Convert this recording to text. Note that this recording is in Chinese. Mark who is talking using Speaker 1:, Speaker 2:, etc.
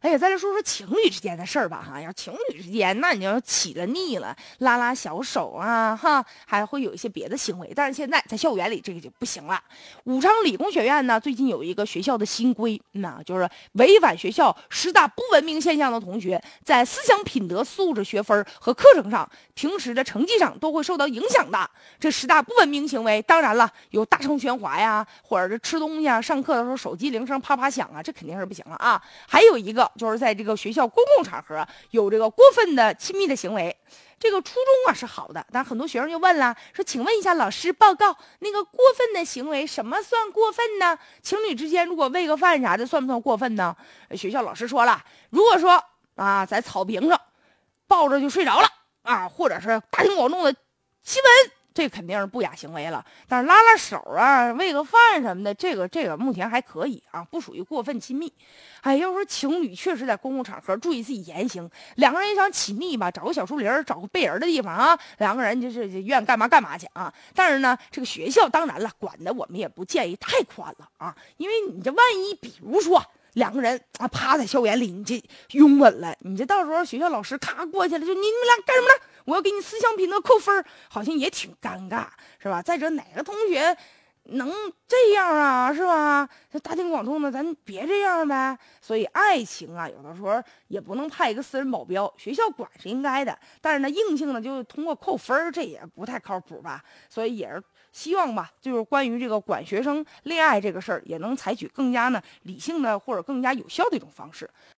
Speaker 1: 哎呀，再来说说情侣之间的事儿吧，哈，要情侣之间，那你要起了腻了，拉拉小手啊，哈，还会有一些别的行为。但是现在在校园里，这个就不行了。武昌理工学院呢，最近有一个学校的新规，那就是违反学校十大不文明现象的同学，在思想品德素质学分和课程上，平时的成绩上都会受到影响的。这十大不文明行为，当然了，有大声喧哗呀，或者是吃东西啊，上课的时候手机铃声啪啪响啊，这肯定是不行了啊。还有一个。就是在这个学校公共场合有这个过分的亲密的行为，这个初衷啊是好的，但很多学生就问了，说请问一下老师，报告那个过分的行为什么算过分呢？情侣之间如果喂个饭啥的算不算过分呢？学校老师说了，如果说啊在草坪上抱着就睡着了啊，或者是大庭广众的亲吻。这肯定是不雅行为了，但是拉拉手啊、喂个饭什么的，这个这个目前还可以啊，不属于过分亲密。哎，要说情侣确实在公共场合注意自己言行，两个人想起腻吧，找个小树林找个背人的地方啊，两个人就是愿干嘛干嘛去啊。但是呢，这个学校当然了，管的我们也不建议太宽了啊，因为你这万一，比如说。两个人啊，趴在校园里，你这拥吻了，你这到时候学校老师咔过去了，就你你们俩干什么呢？我要给你思想品德扣分，好像也挺尴尬，是吧？再者，哪个同学能这样啊，是吧？这大庭广众的，咱别这样呗。所以爱情啊，有的时候也不能派一个私人保镖，学校管是应该的，但是呢，硬性的就通过扣分，这也不太靠谱吧？所以也是。希望吧，就是关于这个管学生恋爱这个事儿，也能采取更加呢理性的或者更加有效的一种方式。